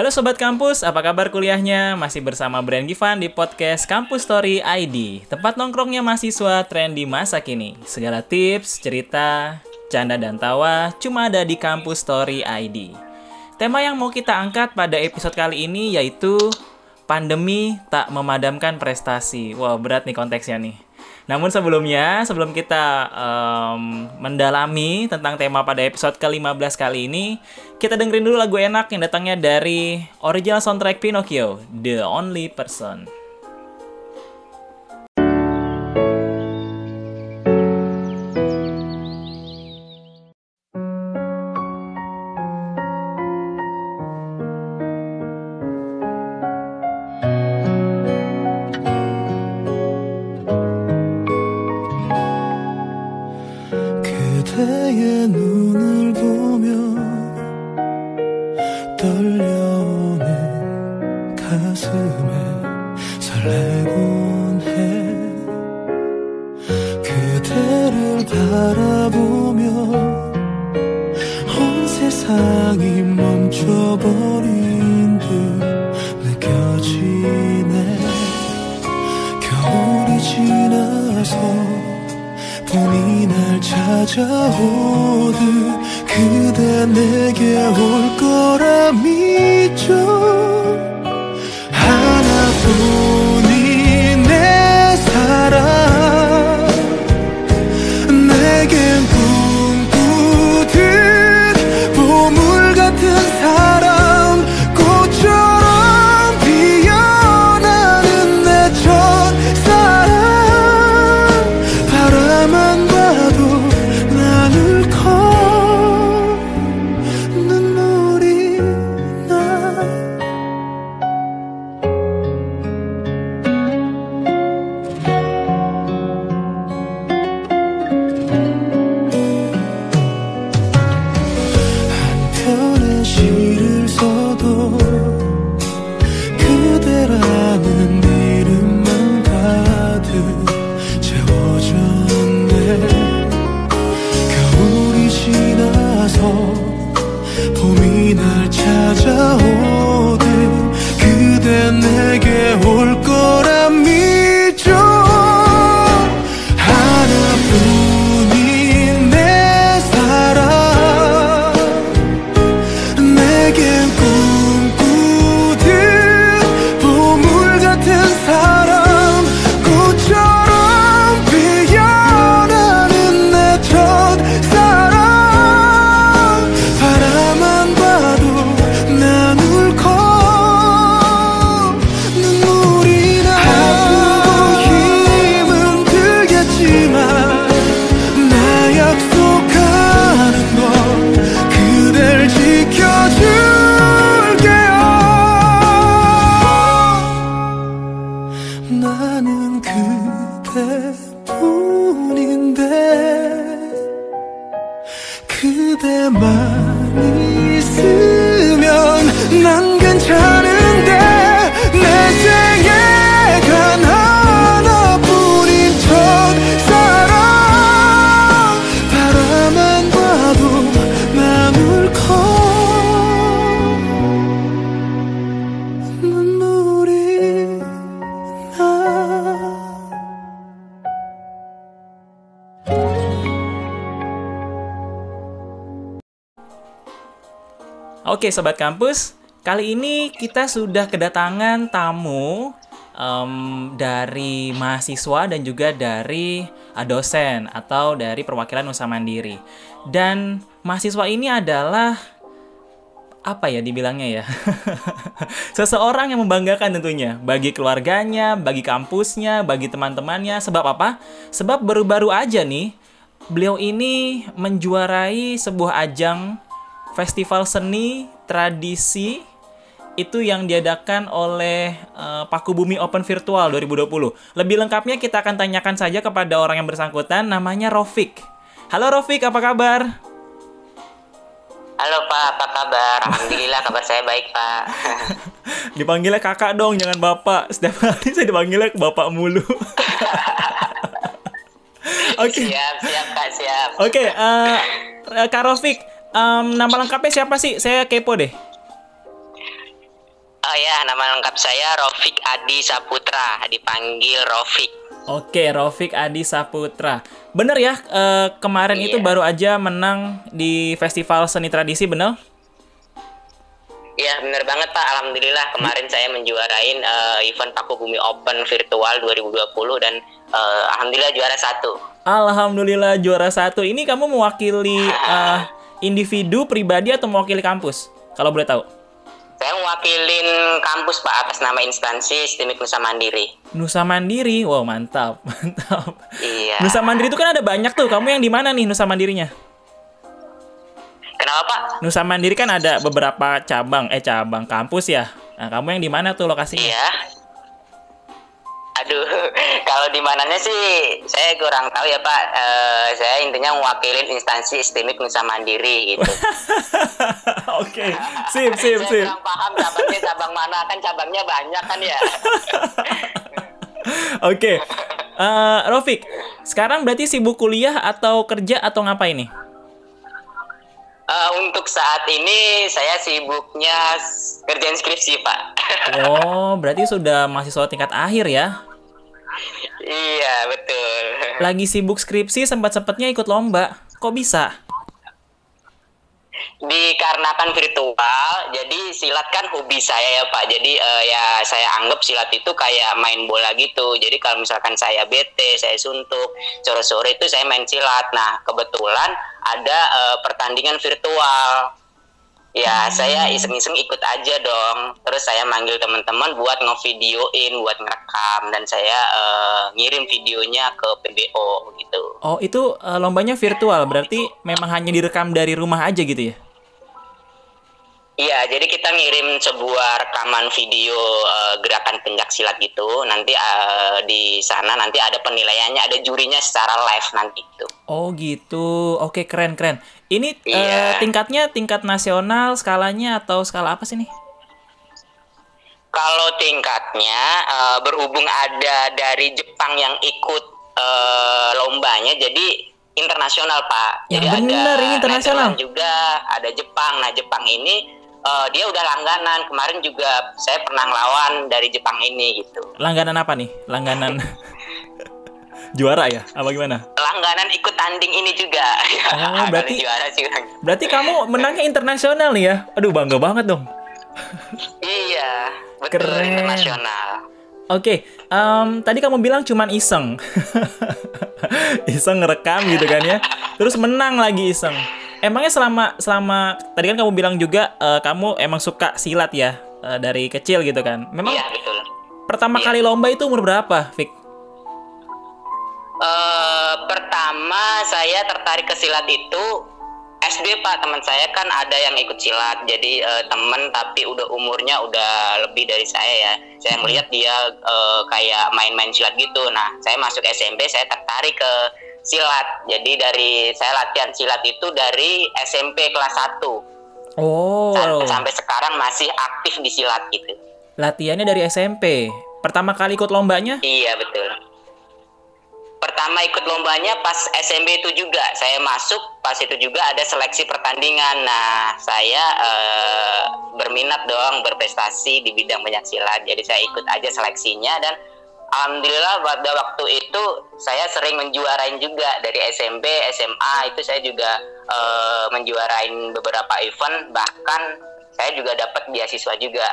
Halo Sobat Kampus, apa kabar kuliahnya? Masih bersama Brand Givan di podcast Kampus Story ID Tempat nongkrongnya mahasiswa tren di masa kini. Segala tips, cerita, canda dan tawa cuma ada di Kampus Story ID Tema yang mau kita angkat pada episode kali ini yaitu Pandemi tak memadamkan prestasi. Wow, berat nih konteksnya nih namun sebelumnya, sebelum kita um, mendalami tentang tema pada episode ke-15 kali ini, kita dengerin dulu lagu enak yang datangnya dari original soundtrack Pinocchio, The Only Person. 바라보면 온 세상이 멈춰버린 듯 느껴지네. 겨울이 지나서 봄이 날 찾아오듯 그대 내게 올 거라 믿죠. 하나도 봄이 날 찾아오듯 그대 내게 올 거라 믿 Oke Sobat Kampus, kali ini kita sudah kedatangan tamu um, dari mahasiswa dan juga dari uh, dosen atau dari perwakilan Nusa Mandiri. Dan mahasiswa ini adalah apa ya dibilangnya ya seseorang yang membanggakan tentunya bagi keluarganya, bagi kampusnya, bagi teman-temannya. Sebab apa? Sebab baru-baru aja nih beliau ini menjuarai sebuah ajang festival seni tradisi itu yang diadakan oleh uh, Paku Bumi Open Virtual 2020. Lebih lengkapnya kita akan tanyakan saja kepada orang yang bersangkutan, namanya Rofik. Halo Rofik, apa kabar? Halo Pak, apa kabar? Alhamdulillah kabar saya baik Pak. Dipanggilnya kakak dong, jangan bapak. Setiap hari saya dipanggilnya bapak mulu. Oke. Okay. Siap, siap Kak, siap. Oke, okay, uh, eh, Kak Rofik, um, nama lengkapnya siapa sih? Saya kepo deh. Oh ya, nama lengkap saya Rofik Adi Saputra, dipanggil Rofik. Oke, Rofik Adi Saputra. Bener ya, eh, kemarin Iya. itu baru aja menang di Festival Seni Tradisi, bener? Iya, bener banget Pak. Alhamdulillah kemarin saya menjuarain eh, event Paku Bumi Open virtual 2020 dan eh, alhamdulillah juara satu. Alhamdulillah juara satu. Ini kamu mewakili eh, individu, pribadi, atau mewakili kampus? Kalau boleh tahu. Saya mewakilin kampus Pak atas nama instansi Sistemik Nusa Mandiri. Nusa Mandiri, wow mantap, mantap. Iya. Nusa Mandiri itu kan ada banyak tuh. Kamu yang di mana nih Nusa Mandirinya? Kenapa Pak? Nusa Mandiri kan ada beberapa cabang, eh cabang kampus ya. Nah, kamu yang di mana tuh lokasinya? Iya. Aduh, kalau di mananya sih saya kurang tahu ya Pak. Eh, saya intinya mewakilin instansi Sistemik Nusa Mandiri gitu. Oke, sip, sip, saya sip. kurang paham cabangnya cabang mana kan cabangnya banyak kan ya. Oke, Eh, Rofik, sekarang berarti sibuk kuliah atau kerja atau ngapain nih? Eh, untuk saat ini saya sibuknya kerjaan skripsi Pak. Oh, berarti sudah mahasiswa tingkat akhir ya? Iya betul. Lagi sibuk skripsi, sempat-sempatnya ikut lomba. Kok bisa? Dikarenakan virtual, jadi silat kan hobi saya ya Pak. Jadi eh, ya saya anggap silat itu kayak main bola gitu. Jadi kalau misalkan saya bete, saya suntuk, sore-sore itu saya main silat. Nah kebetulan ada eh, pertandingan virtual. Ya saya iseng-iseng ikut aja dong. Terus saya manggil teman-teman buat ngevideoin, buat ngerekam dan saya eh, ngirim videonya ke PBO gitu. Oh, itu eh, lombanya virtual, berarti memang hanya direkam dari rumah aja gitu ya? Iya, jadi kita ngirim sebuah rekaman video eh, gerakan pencak silat gitu. Nanti eh, di sana nanti ada penilaiannya, ada jurinya secara live nanti gitu. Oh gitu, oke keren keren. Ini eh, Iya. tingkatnya tingkat nasional, skalanya atau skala apa sih nih? Kalau tingkatnya eh, berhubung ada dari Jepang yang ikut eh, lombanya, jadi internasional pak. Yang jadi bener, ada ini internasional. Juga, ada Jepang. Nah Jepang ini eh, dia udah langganan. Kemarin juga saya pernah ngelawan dari Jepang ini gitu. Langganan apa nih? Langganan juara ya? Apa gimana? Langganan ikut tanding ini juga. Oh, berarti- juara sih. Berarti kamu menangnya internasional nih ya? Aduh bangga banget dong. Iya, betul Keren. internasional. Oke, em, tadi kamu bilang cuman iseng, iseng ngerekam gitu kan ya, terus menang lagi iseng. Emangnya selama selama tadi kan kamu bilang juga eh, kamu emang suka silat ya eh, dari kecil gitu kan? Memang Iya, betul. pertama iya. kali lomba itu umur berapa, Fik? Eh, pertama saya tertarik ke silat itu SD Pak. Teman saya kan ada yang ikut silat jadi eh, teman tapi udah umurnya udah lebih dari saya ya. Saya melihat dia eh, kayak main-main silat gitu. Nah saya masuk SMP saya tertarik ke silat. Jadi dari saya latihan silat itu dari SMP kelas 1 Oh, Sam- sampai sekarang masih aktif di silat gitu. Latihannya dari SMP. Pertama kali ikut lombanya? Iya betul. Pertama ikut lombanya pas SMP itu juga saya masuk pas itu juga ada seleksi pertandingan. Nah saya eh, berminat dong berprestasi di bidang pencaksilat. Jadi saya ikut aja seleksinya dan alhamdulillah pada waktu itu saya sering menjuarain juga dari SMP SMA itu saya juga eh, menjuarain beberapa event bahkan saya juga dapat beasiswa juga.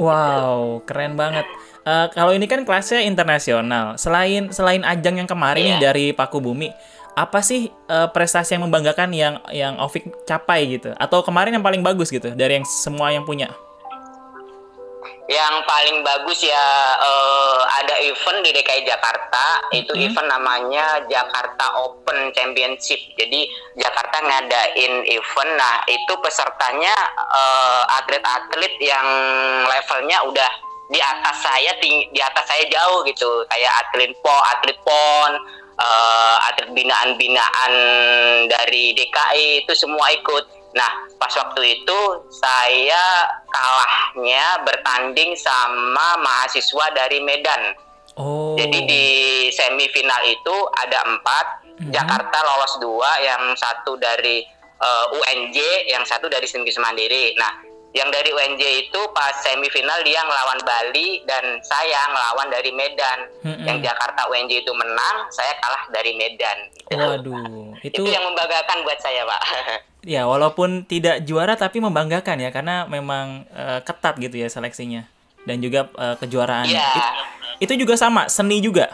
Wow, keren banget. Eh, kalau ini kan kelasnya internasional. Selain selain ajang yang kemarin nih Iya. dari Paku Bumi, apa sih eh, prestasi yang membanggakan yang yang Ovik capai gitu? Atau kemarin yang paling bagus gitu dari yang semua yang punya? Yang paling bagus ya eh, ada event di DKI Jakarta, itu Mhm. event namanya Jakarta Open Championship. Jadi Jakarta ngadain event, nah itu pesertanya eh, atlet-atlet yang levelnya udah di atas saya ting- di atas saya jauh gitu, kayak atlet po, atlet pon, eh, atlet binaan-binaan dari DKI itu semua ikut. Nah, pas waktu itu saya kalahnya bertanding sama mahasiswa dari Medan. Oh. Jadi di semifinal itu ada empat, Mhm. Jakarta lolos dua, yang satu dari eh, UNJ, yang satu dari Sindikis Mandiri. Nah, yang dari UNJ itu pas semifinal dia ngelawan Bali dan saya ngelawan dari Medan. Mm-mm. Yang Jakarta UNJ itu menang, saya kalah dari Medan. Gitu. Waduh, itu itu yang membanggakan buat saya, Pak. ya walaupun tidak juara tapi membanggakan ya karena memang eh, ketat gitu ya seleksinya dan juga eh, kejuaraannya. Iya. It- itu juga sama, seni juga.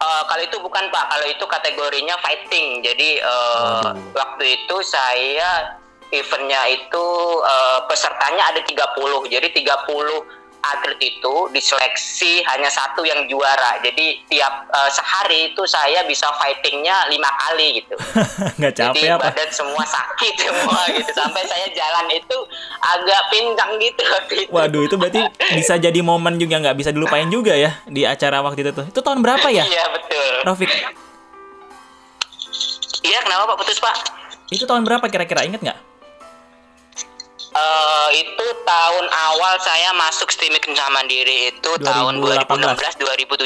Eh, kalau itu bukan Pak, kalau itu kategorinya fighting. Jadi Waduh. waktu itu saya eventnya itu eh, pesertanya ada 30. Jadi 30 atlet itu diseleksi hanya satu yang juara. Jadi tiap eh, sehari itu saya bisa fightingnya lima kali gitu. Nggak Jadi capek apa? badan semua sakit semua gitu. Sampai saya jalan itu agak pincang gitu waktu itu. Waduh, itu berarti bisa jadi momen juga nggak bisa dilupain juga ya di acara waktu itu tuh. Itu tahun berapa ya, Iya betul. Rafiq? Iya kenapa Pak putus Pak? Itu tahun berapa kira-kira? Ingat nggak? Eh, itu tahun awal saya masuk STIM Kerja Mandiri itu tahun 2018. 2016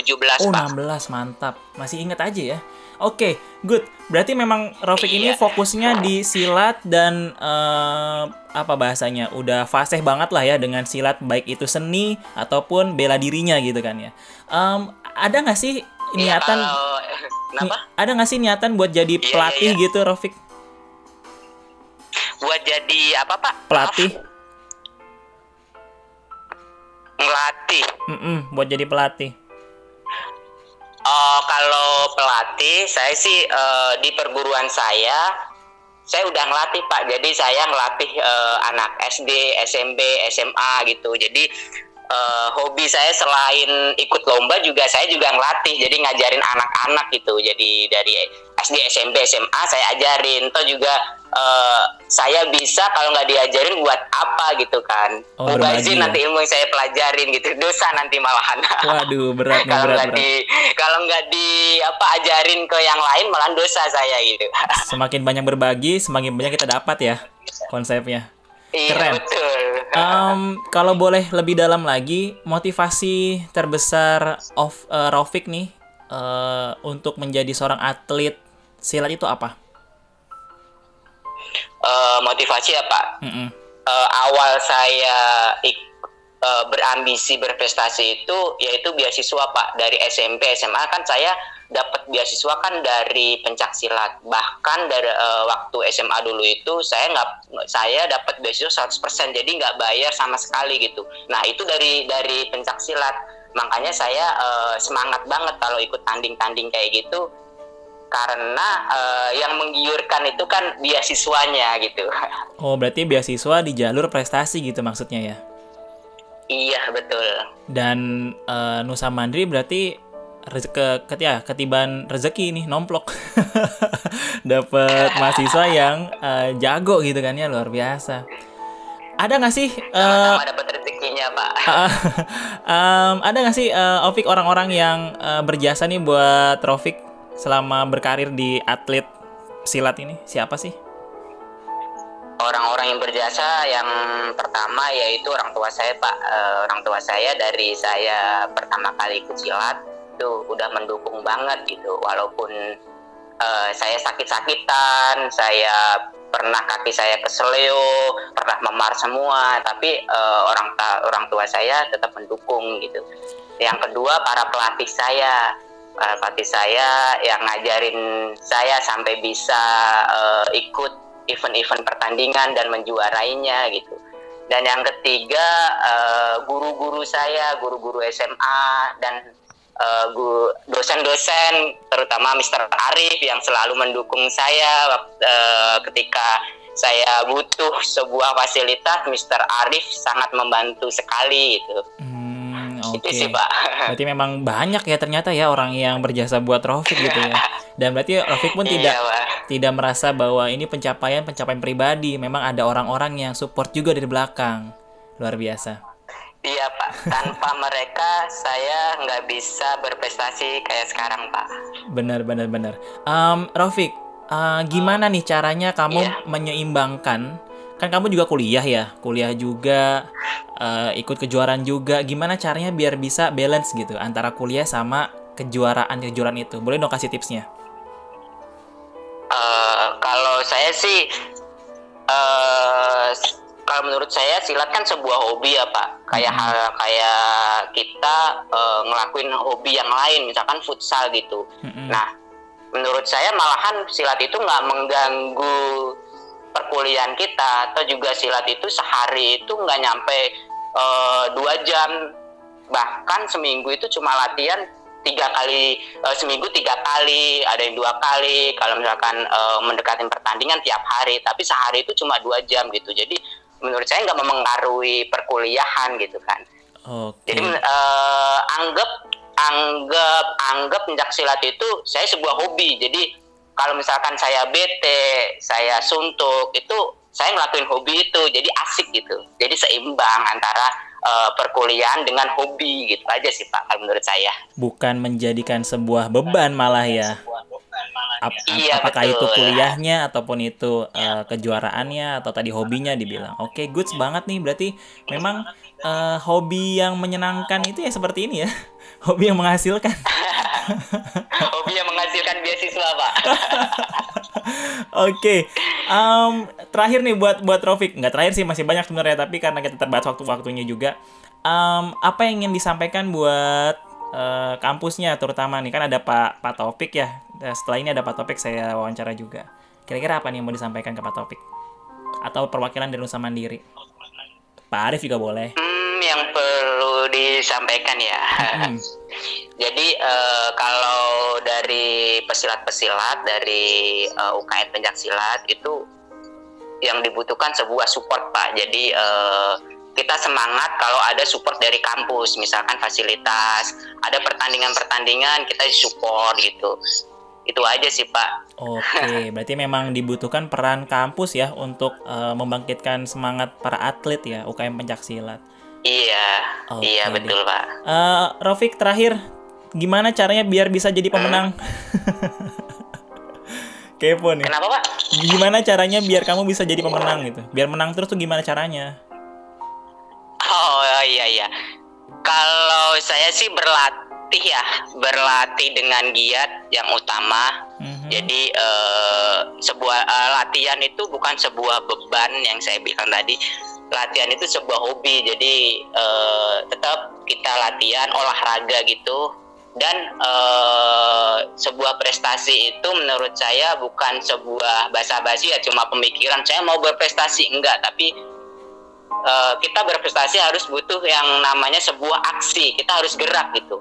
2017 Oh, Pak. 16, mantap. Masih ingat aja ya. Oke, good. Berarti memang ini Iya. fokusnya di silat dan eh, apa bahasanya? Udah fasih banget lah ya dengan silat baik itu seni ataupun bela dirinya gitu kan ya. Em, ada nggak sih Iya, niatan kalau- kenapa? ni- ada nggak sih niatan buat jadi Iya, pelatih iya. gitu Rafiq? Buat jadi apa Pak? Pelatih? Maaf, Ngelatih. Mm-mm, buat jadi pelatih. Oh, kalau pelatih, saya sih eh, di perguruan saya, saya udah ngelatih Pak. Jadi saya ngelatih eh, anak SD, SMP, SMA gitu. Jadi eh, hobi saya selain ikut lomba juga saya juga ngelatih. Jadi ngajarin anak-anak gitu. Jadi dari SD, SMP, SMA saya ajarin. Toh juga eh, saya bisa kalau nggak diajarin buat apa gitu kan. Oh, Mubazir berbagi ya? nanti ilmu yang saya pelajarin gitu. Dosa nanti malahan. Waduh, berat kalau nggak di kalau nggak di apa ajarin ke yang lain malah dosa saya gitu Semakin banyak berbagi, semakin banyak kita dapat ya konsepnya. iya Keren. betul Em, kalau boleh lebih dalam lagi, motivasi terbesar of eh, Rafiq nih eh, untuk menjadi seorang atlet silat itu apa? Eh, motivasi apa Mm-mm. Eh, awal saya ik- eh, berambisi berprestasi itu yaitu beasiswa pak. Dari SMP SMA kan saya dapat beasiswa kan dari pencak silat bahkan dari eh, waktu SMA dulu itu saya nggak saya dapat beasiswa 100% jadi nggak bayar sama sekali gitu. Nah itu dari dari pencak silat makanya saya eh, semangat banget kalau ikut tanding-tanding kayak gitu karena eh, yang menggiurkan itu kan beasiswanya gitu Oh, berarti beasiswa di jalur prestasi gitu maksudnya ya. iya betul Dan eh, Nusa Mandri berarti ke, ket- ya, ketiban rezeki nih nomplok. Dapat mahasiswa yang eh, jago gitu kan ya, luar biasa. Ada nggak sih sama-sama dapat rezekinya pak Ah, em, ada nggak sih eh, Opik orang-orang yang eh, berjasa nih buat Rofik selama berkarir di atlet silat ini? Siapa sih? orang-orang yang berjasa yang pertama yaitu orang tua saya pak Eh, orang tua saya dari saya pertama kali ikut silat itu udah mendukung banget gitu walaupun eh, saya sakit-sakitan saya pernah kaki saya keseleo pernah memar semua tapi eh, orang ta- orang tua saya tetap mendukung gitu yang kedua para pelatih saya para pelatih saya yang ngajarin saya sampai bisa eh, ikut event-event pertandingan dan menjuarainya gitu. Dan yang ketiga eh, guru-guru saya, guru-guru SMA dan eh, dosen-dosen terutama Mr. Arif yang selalu mendukung saya eh, ketika saya butuh sebuah fasilitas Mr. Arif sangat membantu sekali gitu. Hmm, oke. Itu sih, Pak. Berarti memang banyak ya ternyata ya orang yang berjasa buat Rofik gitu ya. Dan berarti Rofik pun tidak Iya, tidak merasa bahwa ini pencapaian pencapaian pribadi. Memang ada orang-orang yang support juga dari belakang. Luar biasa. Iya Pak, tanpa mereka saya nggak bisa berprestasi kayak sekarang Pak. Benar, benar, benar. Em, Rafiq, eh, gimana nih caranya kamu Iya. menyeimbangkan? Kan kamu juga kuliah ya, kuliah juga, eh, ikut kejuaraan juga. Gimana caranya biar bisa balance gitu antara kuliah sama kejuaraan-kejuaraan itu? Boleh dong kasih tipsnya? Eh, kalau saya sih, eh, s- kalau menurut saya silat kan sebuah hobi ya Pak. Kayak Hmm. hal kayak kita eh, ngelakuin hobi yang lain, misalkan futsal gitu. Mm-mm. Nah, menurut saya malahan silat itu nggak mengganggu perkuliahan kita atau juga silat itu sehari itu nggak nyampe eh, dua jam bahkan seminggu itu cuma latihan tiga kali eh, seminggu tiga kali ada yang dua kali kalau misalkan eh, mendekatin pertandingan tiap hari tapi sehari itu cuma dua jam gitu jadi menurut saya nggak memengaruhi perkuliahan gitu kan Oke. jadi eh, anggap anggap anggap pencak silat itu saya sebuah hobi. Jadi kalau misalkan saya bete, saya suntuk itu saya ngelakuin hobi itu. Jadi asik gitu. Jadi seimbang antara eh, perkuliahan dengan hobi gitu aja sih Pak kalau menurut saya. Bukan menjadikan sebuah beban malah ya. Ap- ap- Iya, apakah betul. itu kuliahnya ataupun itu eh, kejuaraannya atau tadi hobinya dibilang. Oke, goods banget nih. Berarti memang eh, hobi yang menyenangkan itu ya seperti ini ya. Hobi yang menghasilkan. menghasilkan beasiswa Pak. Oke, em, terakhir nih buat buat Rofik, nggak terakhir sih masih banyak sebenarnya tapi karena kita terbatas waktu-waktunya juga, Em, apa yang ingin disampaikan buat eh, kampusnya terutama nih kan ada Pak Pak Topik ya. Setelah ini ada Pak Topik saya wawancara juga. Kira-kira apa nih yang mau disampaikan ke Pak Topik? Atau perwakilan dari Nusa Mandiri? Pak Arif juga boleh. Hmm, yang perlu disampaikan ya. Hmm. Jadi eh, kalau dari pesilat-pesilat dari eh, UKM pencaksilat itu yang dibutuhkan sebuah support Pak. Jadi eh, kita semangat kalau ada support dari kampus, misalkan fasilitas, ada pertandingan-pertandingan kita support gitu. Itu aja sih Pak. Oke, berarti memang dibutuhkan peran kampus ya untuk eh, membangkitkan semangat para atlet ya UKM pencaksilat. Iya, Oke iya deh. betul Pak. Eh, Rofik terakhir, gimana caranya biar bisa jadi pemenang? Kepo nih. Kenapa Pak? Gimana caranya biar kamu bisa jadi pemenang gitu? Biar menang terus tuh gimana caranya? Oh iya iya. Kalau saya sih berlatih ya, berlatih dengan giat yang utama. Mhm. Jadi eh, sebuah eh, latihan itu bukan sebuah beban yang saya bilang tadi. Latihan itu sebuah hobi. Jadi eh, tetap kita latihan olahraga gitu. Dan eh, sebuah prestasi itu menurut saya bukan sebuah basa-basi ya cuma pemikiran saya mau berprestasi enggak, tapi kita berprestasi harus butuh yang namanya sebuah aksi. Kita harus gerak gitu.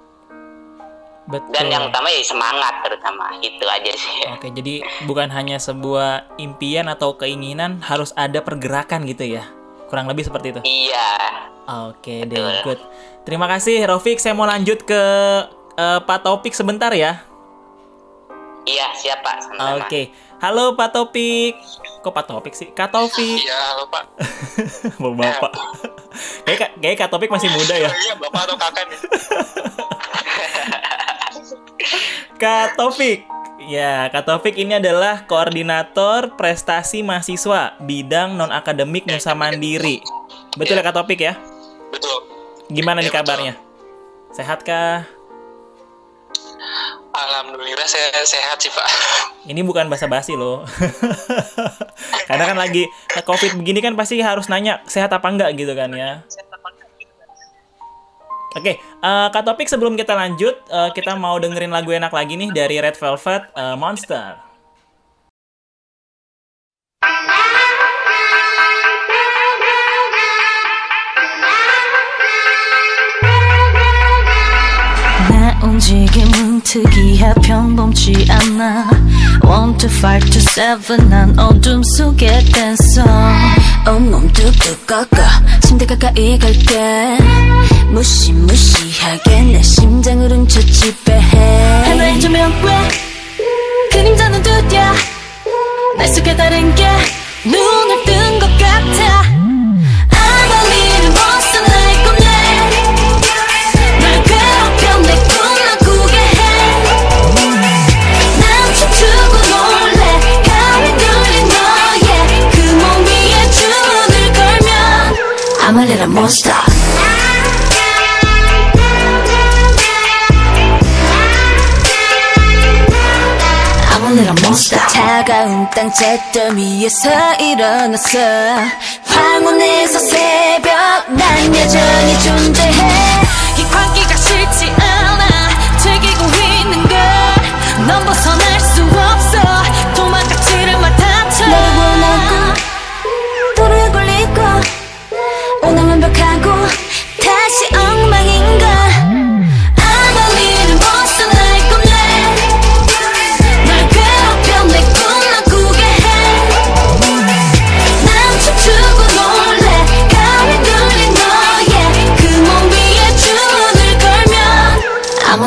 Betul. Dan yang utama ya semangat terutama. Itu aja sih. Oke, jadi bukan hanya sebuah impian atau keinginan, harus ada pergerakan gitu ya. Kurang lebih seperti itu. Iya. Oke deh, good. Terima kasih Rofik. Saya mau lanjut ke eh, Pak Topik sebentar ya. Iya, siapa? Sama-sama. Oke. Halo Pak Topik. Kok Pak Topik sih? Kak Topik. Iya, halo Pak. Bapak. Bapak. Kayak kayak Kak Topik masih muda ya. Iya, Bapak atau kakak nih? Kak Taufik. Ya, Kak Taufik ini adalah koordinator prestasi mahasiswa bidang non akademik Nusa Mandiri. Betul ya Kak Taufik ya? Betul. Gimana nih Iya, betul. kabarnya? Sehat kah? Alhamdulillah saya sehat sih, Pak. Ini bukan basa-basi loh. Karena kan lagi COVID begini kan pasti harus nanya sehat apa enggak gitu kan ya. Oke, eh, Kak Topik sebelum kita lanjut, eh, kita mau dengerin lagu enak lagi nih dari Red Velvet, eh, Monster. 내 움직임은 특이해 평범치 않아 One to five to seven 난 어둠 속에 댄서. 온몸 뚝뚝 꺾어 침대 가까이 갈게. 무시무시하게 내 심장을 훔쳐 지배해 하나의 조명 왜 그림자는 두드려 날 속에 다른 게 눈을 뜬 것 같아 I'm a monster 차가운 땅 잿더미 위에서 일어났어 황혼에서 새벽 난 여전히 존재해 이 광기가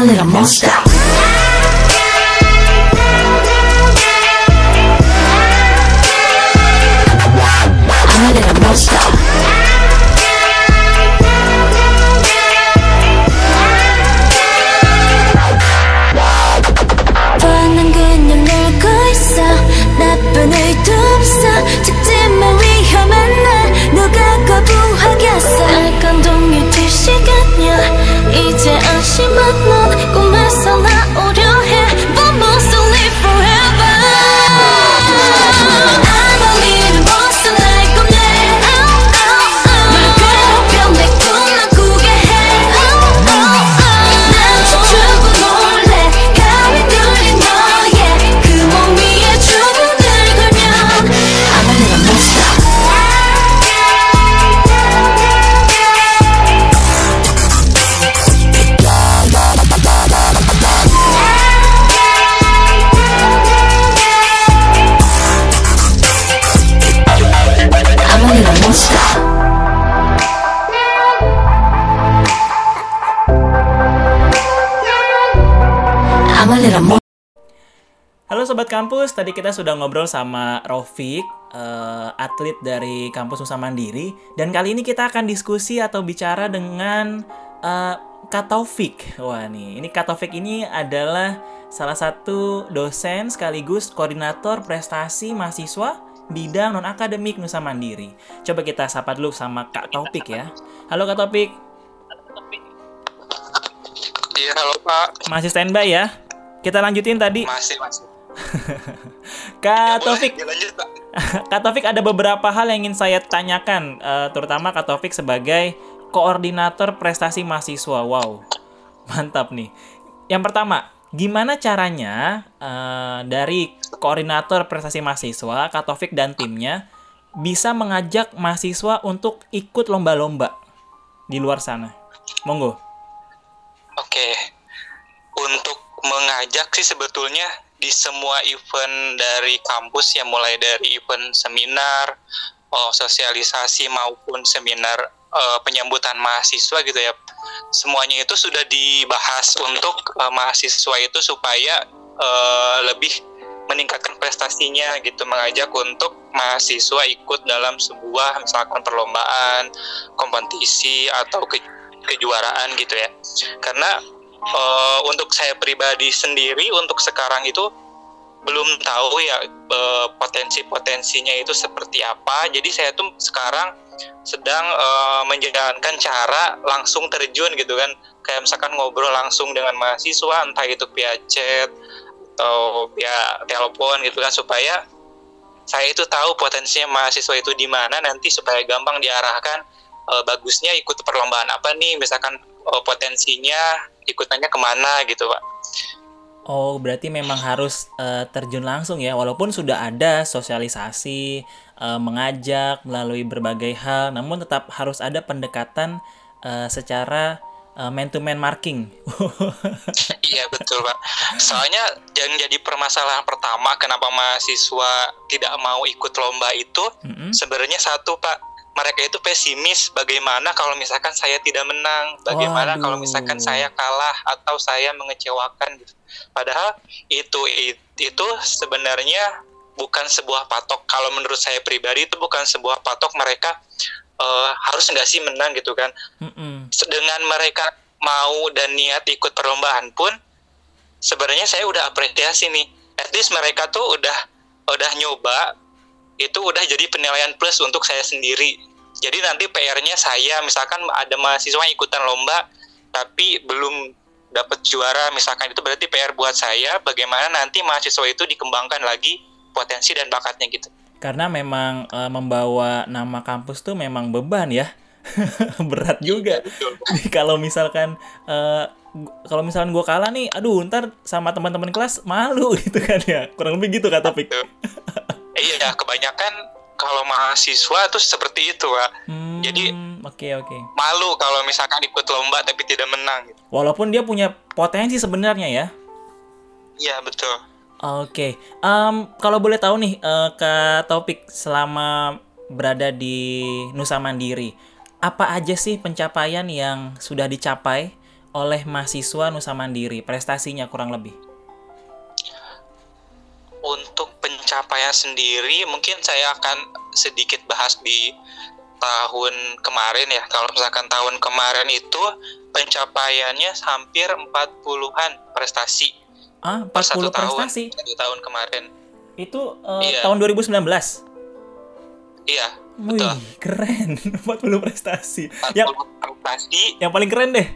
little monster Kampus, tadi kita sudah ngobrol sama Rofik, eh, atlet dari Kampus Nusa Mandiri. Dan kali ini kita akan diskusi atau bicara dengan eh, Kak Taufik. Wah nih, ini Kak Taufik ini adalah salah satu dosen sekaligus koordinator prestasi mahasiswa bidang non-akademik Nusa Mandiri. Coba kita sapa dulu sama Kak Taufik ya. Halo Kak Taufik, Iya, halo Pak. masih standby ya? Kita lanjutin tadi. Masih, masih. Kak Taufik, Pak. Kak Taufik ada beberapa hal yang ingin saya tanyakan, eh, terutama Kak Taufik sebagai koordinator prestasi mahasiswa. Wow, mantap nih. Yang pertama, gimana caranya eh, dari koordinator prestasi mahasiswa, Kak Taufik dan timnya bisa mengajak mahasiswa untuk ikut lomba-lomba di luar sana? Monggo. Oke. Untuk mengajak sih sebetulnya di semua event dari kampus ya mulai dari event seminar, oh, sosialisasi maupun seminar eh, penyambutan mahasiswa gitu ya. Semuanya itu sudah dibahas untuk eh, mahasiswa itu supaya eh, lebih meningkatkan prestasinya gitu mengajak untuk mahasiswa ikut dalam sebuah misalkan perlombaan, kompetisi atau ke- kejuaraan gitu ya. Karena eh, untuk saya pribadi sendiri untuk sekarang itu belum tahu ya eh, potensi-potensinya itu seperti apa. Jadi saya tuh sekarang sedang eh, menjalankan cara langsung terjun gitu kan. Kayak misalkan ngobrol langsung dengan mahasiswa entah itu via chat atau via telepon gitu kan supaya saya itu tahu potensinya mahasiswa itu di mana nanti supaya gampang diarahkan eh, bagusnya ikut perlombaan apa nih misalkan eh, potensinya ikutannya ke mana gitu pak Oh, berarti memang harus eh, terjun langsung ya, walaupun sudah ada sosialisasi, eh, mengajak melalui berbagai hal, namun tetap harus ada pendekatan eh, secara eh, man-to-man marking. iya betul pak soalnya yang jadi permasalahan pertama kenapa mahasiswa tidak mau ikut lomba itu Mm-mm. sebenarnya satu pak mereka itu pesimis bagaimana kalau misalkan saya tidak menang bagaimana kalau misalkan Waduh. saya kalah atau saya mengecewakan gitu. padahal itu itu sebenarnya bukan sebuah patok kalau menurut saya pribadi itu bukan sebuah patok mereka eh, harus nggak sih menang gitu kan dengan mereka mau dan niat ikut perlombaan pun sebenarnya saya udah apresiasi nih at least mereka tuh udah udah nyoba itu udah jadi penilaian plus untuk saya sendiri jadi nanti PR-nya saya misalkan ada mahasiswa yang ikutan lomba tapi belum dapat juara misalkan itu berarti PR buat saya bagaimana nanti mahasiswa itu dikembangkan lagi potensi dan bakatnya gitu. Karena memang eh, membawa nama kampus tuh memang beban ya. Berat juga. kalau misalkan gu- kalau misalkan gue kalah nih, aduh ntar sama teman-teman kelas malu gitu kan ya. Kurang lebih gitu kak topik. Iya, kebanyakan kalau mahasiswa tuh seperti itu, Pak. Hmm, Jadi- oke oke. Malu kalau misalkan ikut lomba tapi tidak menang. Gitu. Walaupun dia punya potensi sebenarnya ya. Iya, betul. Oke, Em, kalau boleh tahu nih eh, Kak Topik selama berada di Nusa Mandiri, apa aja sih pencapaian yang sudah dicapai oleh mahasiswa Nusa Mandiri, prestasinya kurang lebih? Untuk pencapaian sendiri, mungkin saya akan sedikit bahas di tahun kemarin ya. Kalau misalkan tahun kemarin itu pencapaiannya hampir 40-an prestasi. Ah, per satu 40 tahun, prestasi. satu tahun kemarin. Itu eh, Iya. tahun 2019. Iya, Wih, betul. keren. 40 prestasi. 40 Yang prestasi. yang paling keren deh.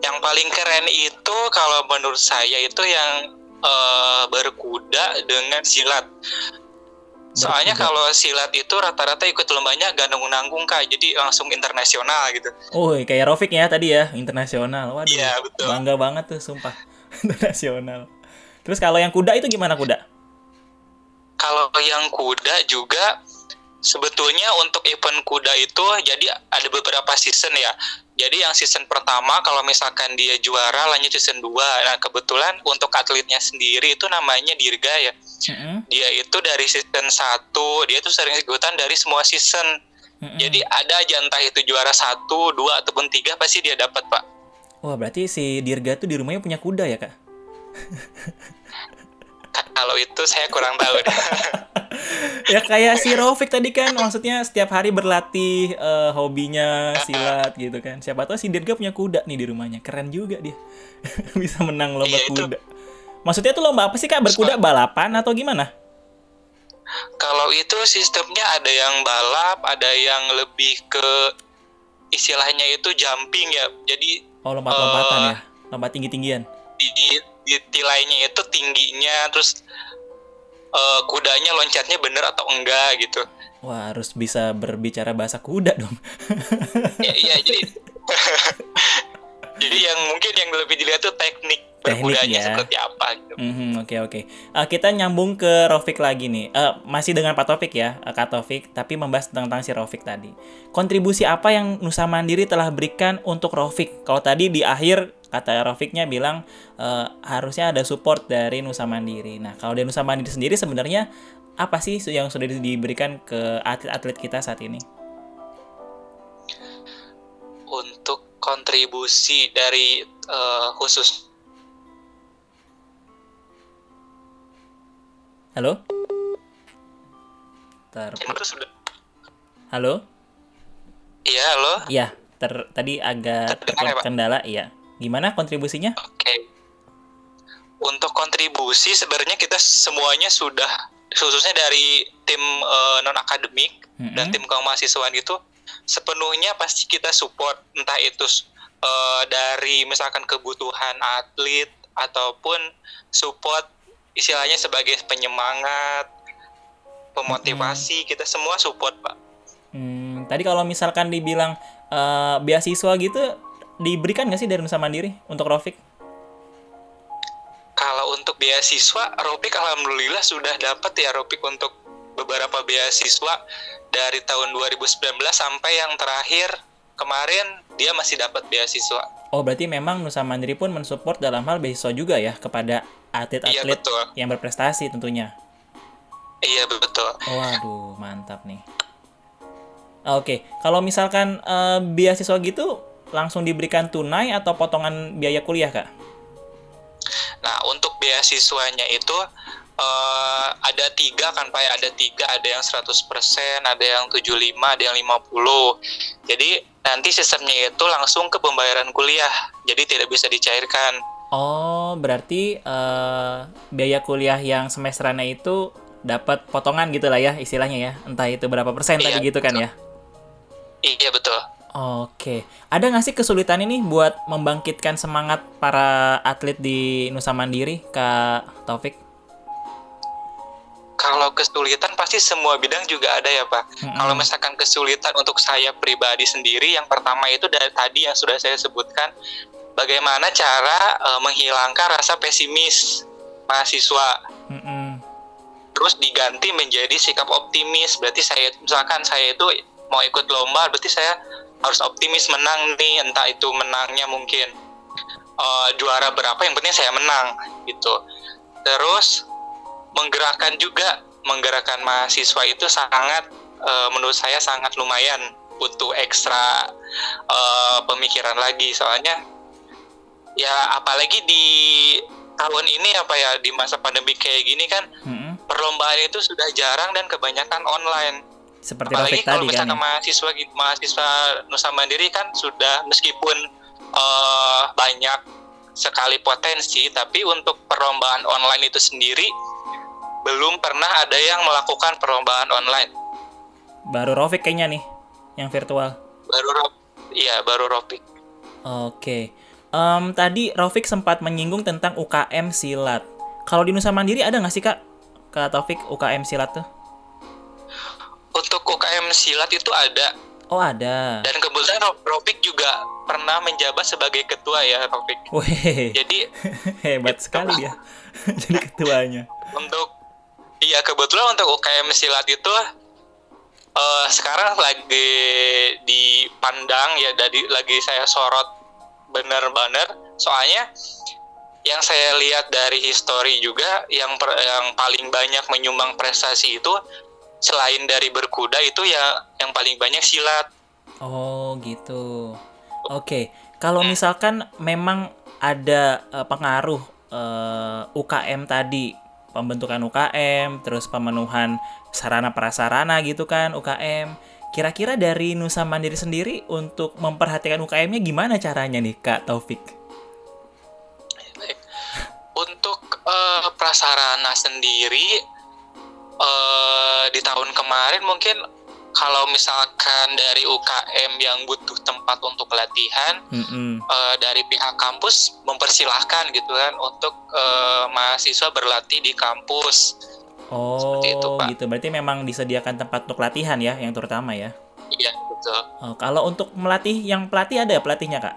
Yang paling keren itu kalau menurut saya itu yang eh, berkuda dengan silat. Soalnya Berkuda. kalau silat itu rata-rata ikut lombanya gak nanggung-nanggung kak, jadi langsung internasional gitu. Oh, kayak Rofik ya tadi ya, internasional. Waduh. Iya, betul. Bangga banget tuh, sumpah. internasional. Terus kalau yang kuda itu gimana kuda? Kalau yang kuda juga sebetulnya untuk event kuda itu jadi ada beberapa season ya. Jadi yang season pertama kalau misalkan dia juara lanjut season 2. Nah, kebetulan untuk atletnya sendiri itu namanya Dirga ya. Mm-mm. Dia itu dari season 1, dia tuh sering ikutan dari semua season. Mm-mm. Jadi ada aja entah itu juara satu, dua ataupun tiga pasti dia dapat pak. Wah, berarti si Dirga tuh di rumahnya punya kuda ya, Kak? Ka- Kalau itu saya kurang tahu. ya kayak si Rofik tadi kan, maksudnya setiap hari berlatih eh, hobinya silat gitu kan. Siapa tahu si Dirga punya kuda nih di rumahnya. Keren juga dia. Bisa menang lomba Iya, itu. kuda. Maksudnya tuh lomba apa sih, Kak? Berkuda balapan atau gimana? Kalau itu sistemnya ada yang balap, ada yang lebih ke istilahnya itu jumping ya. Jadi Oh, lompat-lompatan Eh. ya. Lompat tinggi-tinggian. di, di, di tilainya itu tingginya, terus eh, kudanya loncatnya bener atau enggak gitu. Wah, harus bisa berbicara bahasa kuda dong. ya, iya jadi jadi yang mungkin yang lebih dilihat tuh Teknik berkudanya ya. seperti apa gitu. Mhm, Oke oke. Eh, kita nyambung ke Rofik lagi nih. Eh, masih dengan Pak Taufik ya, eh, Kak Taufik, tapi membahas tentang si Rofik tadi. Kontribusi apa yang Nusa Mandiri telah berikan untuk Rofik? Kalau tadi di akhir kata Rofiknya bilang eh, harusnya ada support dari Nusa Mandiri. Nah, kalau dari Nusa Mandiri sendiri sebenarnya apa sih yang sudah di- diberikan ke atlet-atlet kita saat ini? Untuk kontribusi dari eh, khusus Halo? Ter sudah Halo? iya loh Iya, ter tadi agak Terdengar ya, terkendala, iya. Gimana kontribusinya? Oke. Untuk kontribusi sebenarnya kita semuanya sudah khususnya dari tim non akademik Mm-mm. dan tim kemahasiswaan itu sepenuhnya pasti kita support entah itu eh, dari misalkan kebutuhan atlet ataupun support istilahnya sebagai penyemangat pemotivasi kita semua support pak Hmm, tadi kalau misalkan dibilang eh, beasiswa gitu diberikan nggak sih dari Nusa Mandiri untuk Rofik? Kalau untuk beasiswa, Ropik alhamdulillah sudah dapat ya Ropik untuk beberapa beasiswa dari tahun 2019 sampai yang terakhir kemarin dia masih dapat beasiswa. Oh, berarti memang Nusa Mandiri pun mensupport dalam hal beasiswa juga ya kepada atlet-atlet betul. yang berprestasi tentunya. Iya betul. Waduh, mantap nih. Oke, kalau misalkan eh, beasiswa gitu langsung diberikan tunai atau potongan biaya kuliah, Kak? Nah untuk beasiswanya itu eh, ada tiga kan Pak ya? ada tiga ada yang 100% ada yang 75 ada yang 50 jadi nanti sistemnya itu langsung ke pembayaran kuliah jadi tidak bisa dicairkan Oh, berarti eh, biaya kuliah yang semesterannya itu dapat potongan gitu lah ya istilahnya ya. Entah itu berapa persen Iya, tadi gitu kan ya. iya betul Oke. Ada nggak sih kesulitan ini buat membangkitkan semangat para atlet di Nusa Mandiri, Kak Taufik? kalau kesulitan pasti semua bidang juga ada ya Pak. Mm-mm. Kalau misalkan kesulitan untuk saya pribadi sendiri, yang pertama itu dari tadi yang sudah saya sebutkan, bagaimana cara eh, menghilangkan rasa pesimis mahasiswa, Mm-mm. terus diganti menjadi sikap optimis. Berarti saya misalkan saya itu mau ikut lomba, berarti saya harus optimis menang nih, entah itu menangnya mungkin eh, juara berapa, yang penting saya menang gitu. Terus menggerakkan juga menggerakkan mahasiswa itu sangat eh, menurut saya sangat lumayan butuh ekstra eh, pemikiran lagi soalnya ya apalagi di tahun ini apa ya di masa pandemi kayak gini kan Mm-mm. perlombaan itu sudah jarang dan kebanyakan online Seperti apalagi kalau tadi kan. misalkan ya. mahasiswa mahasiswa Nusa Mandiri kan sudah meskipun eh, banyak sekali potensi tapi untuk perlombaan online itu sendiri belum pernah ada yang melakukan perlombaan online Baru Rafiq kayaknya nih yang virtual. baru Ro- iya baru Ropik Oke. Em, tadi Rafiq sempat menyinggung tentang UKM silat. Kalau di Nusa Mandiri ada nggak sih kak? Kak Taufik UKM silat tuh? untuk UKM silat itu ada Oh ada. dan kebetulan Ropik juga pernah menjabat sebagai ketua ya Wih, jadi hebat sekali dia. Jadi ketuanya. untuk iya kebetulan untuk UKM silat itu eh, sekarang lagi dipandang ya dari lagi saya sorot bener-bener soalnya yang saya lihat dari histori juga yang per- yang paling banyak menyumbang prestasi itu selain dari berkuda itu ya yang paling banyak silat Oh gitu. Oke, kalau misalkan memang ada eh, pengaruh eh, UKM tadi, pembentukan UKM, terus pemenuhan sarana prasarana gitu kan UKM. Kira-kira dari Nusa Mandiri sendiri untuk memperhatikan UKM-nya gimana caranya nih Kak Taufik? Untuk eh, prasarana sendiri eh, di tahun kemarin mungkin kalau misalkan dari UKM yang butuh tempat untuk latihan Mm-mm. eh, dari pihak kampus mempersilahkan gitu kan untuk eh, mahasiswa berlatih di kampus. Oh, Seperti itu, Pak. gitu. Berarti memang disediakan tempat untuk latihan ya, yang terutama ya. Iya betul. Oh, kalau untuk melatih, yang pelatih ada pelatihnya kak?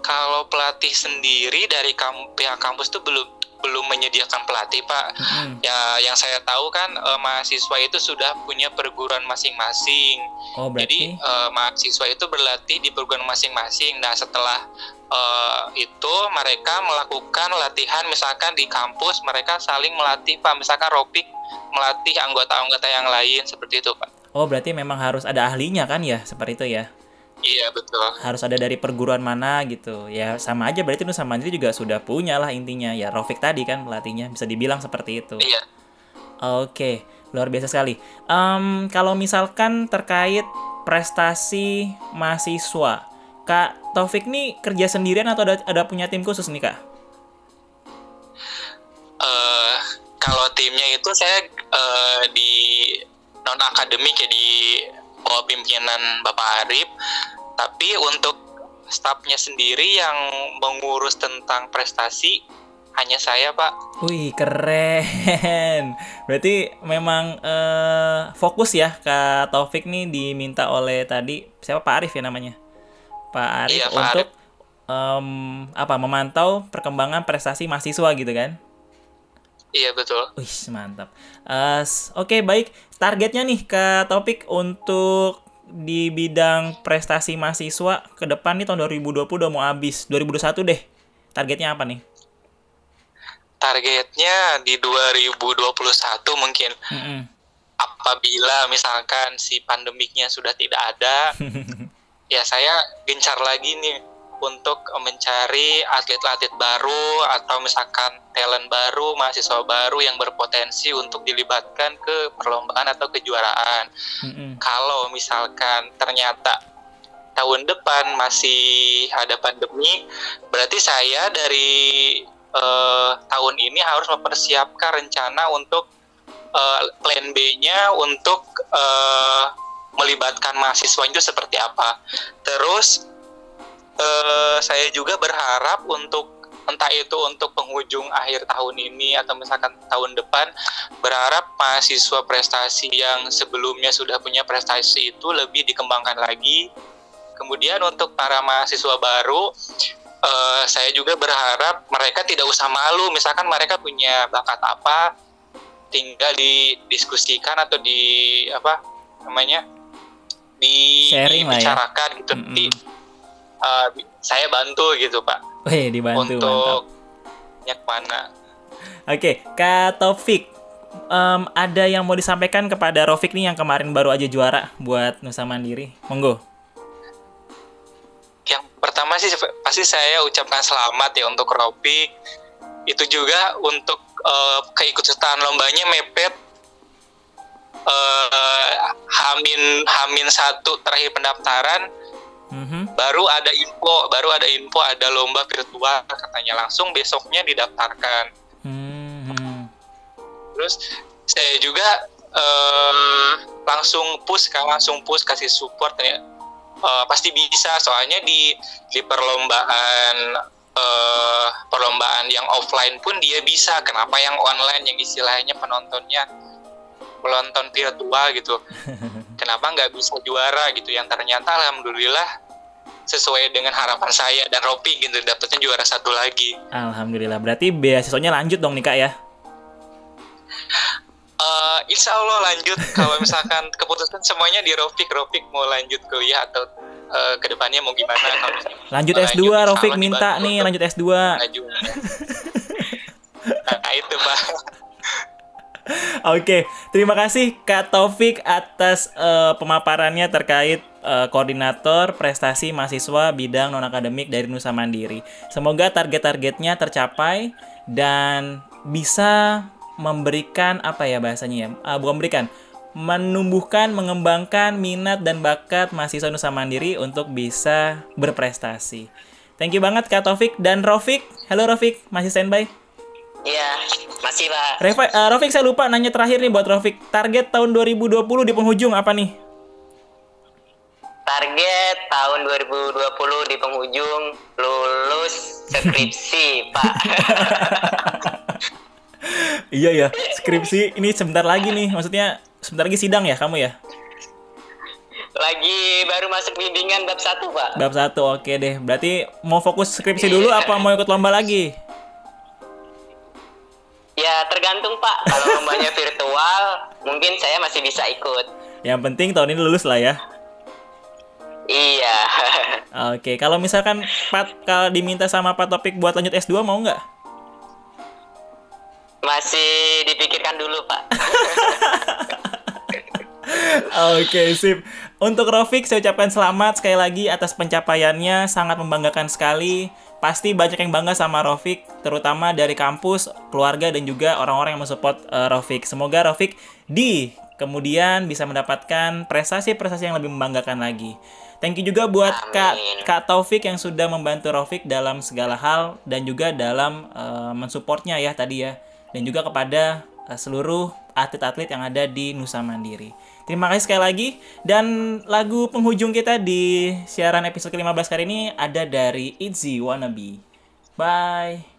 Kalau pelatih sendiri dari kam- pihak kampus tuh belum belum menyediakan pelatih pak. Mm-mm. Ya yang saya tahu kan eh, mahasiswa itu sudah punya perguruan masing-masing. Oh, Jadi berarti eh, mahasiswa itu berlatih di perguruan masing-masing. Nah setelah eh, itu mereka melakukan latihan misalkan di kampus mereka saling melatih pak. Misalkan Ropik melatih anggota-anggota yang lain seperti itu pak. Oh, berarti memang harus ada ahlinya kan ya, seperti itu ya. Iya betul. Harus ada dari perguruan mana gitu. Ya sama aja berarti Nusa Mandiri juga sudah punya lah intinya. Ya Rofik tadi kan pelatihnya bisa dibilang seperti itu. Iya. Oke, luar biasa sekali. Em, kalau misalkan terkait prestasi mahasiswa, Kak Taufik nih kerja sendirian atau ada, ada punya tim khusus nih Kak? eh kalau timnya itu saya eh, di non akademik ya di bawah pimpinan Bapak Arif tapi untuk stafnya sendiri yang mengurus tentang prestasi hanya saya Pak Wih, keren. Berarti memang eh, fokus ya Kak Taufik nih diminta oleh tadi siapa Pak Arif ya namanya? Pak Arif Iya, Pak untuk em, apa memantau perkembangan prestasi mahasiswa gitu kan? iya betul Wih, mantap. S- Oke, baik. Targetnya nih Kak Taufik untuk di bidang prestasi mahasiswa ke depan nih tahun 2020 udah mau habis. 2021 deh. Targetnya apa nih? targetnya di 2021 mungkin Mm-mm. apabila misalkan si pandemiknya sudah tidak ada ya saya gencar lagi nih untuk mencari atlet-atlet baru atau misalkan talent baru, mahasiswa baru yang berpotensi untuk dilibatkan ke perlombaan atau kejuaraan. Mm-mm. Kalau misalkan ternyata tahun depan masih ada pandemi, berarti saya dari eh, tahun ini harus mempersiapkan rencana untuk eh, plan B-nya untuk eh, melibatkan mahasiswa itu seperti apa. Terus eh, saya juga berharap untuk entah itu untuk penghujung akhir tahun ini atau misalkan tahun depan berharap mahasiswa prestasi yang sebelumnya sudah punya prestasi itu lebih dikembangkan lagi kemudian untuk para mahasiswa baru uh, saya juga berharap mereka tidak usah malu misalkan mereka punya bakat apa tinggal didiskusikan atau di apa namanya dibicarakan ya? gitu mm -hmm. di, uh, saya bantu gitu pak Wih, dibantu untuk nyak mana. Oke, Kak Taufik, um, ada yang mau disampaikan kepada Rofik nih yang kemarin baru aja juara buat Nusa Mandiri? Monggo. Yang pertama sih pasti saya ucapkan selamat ya untuk Rofik. Itu juga untuk uh, keikutsertaan lombanya mepet uh, Hamin Hamin satu terakhir pendaftaran Mm-hmm. Baru ada info, baru ada info ada lomba virtual katanya langsung besoknya didaftarkan. Mm-hmm. Terus saya juga uh, langsung push kan, langsung push kasih support ya. Uh, pasti bisa soalnya di di perlombaan uh, perlombaan yang offline pun dia bisa. Kenapa yang online yang istilahnya penontonnya penonton virtual gitu? Kenapa nggak bisa juara gitu? Yang ternyata alhamdulillah sesuai dengan harapan saya dan Ropi gitu dapatnya juara satu lagi. Alhamdulillah. Berarti beasiswanya lanjut dong nih kak ya? Uh, insya Allah lanjut kalau misalkan keputusan semuanya di Rofik Rofik mau lanjut kuliah atau uh, ke depannya mau gimana kalau lanjut S2 Rofik minta nih lanjut S2 nah itu pak Oke, terima kasih Kak Taufik atas uh, pemaparannya terkait uh, koordinator prestasi mahasiswa bidang non akademik dari Nusa Mandiri. Semoga target-targetnya tercapai dan bisa memberikan apa ya bahasanya ya? Uh, bukan memberikan, menumbuhkan, mengembangkan minat dan bakat mahasiswa Nusa Mandiri untuk bisa berprestasi. Thank you banget Kak Taufik dan Rofik. Halo Rofik, masih standby? Iya, masih Pak. Reva, uh, Rofik saya lupa nanya terakhir nih buat Rofik. Target tahun 2020 di penghujung apa nih? Target tahun 2020 di penghujung lulus skripsi, Pak. iya ya, skripsi ini sebentar lagi nih. Maksudnya sebentar lagi sidang ya kamu ya? Lagi baru masuk bimbingan bab satu, Pak. Bab satu, oke deh. Berarti mau fokus skripsi dulu apa mau ikut lomba lagi? Ya tergantung Pak. Kalau lombanya virtual, mungkin saya masih bisa ikut. Yang penting tahun ini lulus lah ya. Iya. Oke, kalau misalkan Pat kalau diminta sama Pak Topik buat lanjut S2 mau nggak? Masih dipikirkan dulu, Pak. Oke, sip. Untuk Rofik saya ucapkan selamat sekali lagi atas pencapaiannya, sangat membanggakan sekali pasti banyak yang bangga sama Rofik, terutama dari kampus, keluarga, dan juga orang-orang yang mensupport uh, Rofik. Semoga Rofik di kemudian bisa mendapatkan prestasi-prestasi yang lebih membanggakan lagi. Thank you juga buat Kak, Kak Taufik yang sudah membantu Rofik dalam segala hal dan juga dalam uh, mensupportnya ya tadi ya. Dan juga kepada uh, seluruh atlet-atlet yang ada di Nusa Mandiri. Terima kasih sekali lagi dan lagu penghujung kita di siaran episode ke-15 kali ini ada dari Itzy Wannabe. Bye.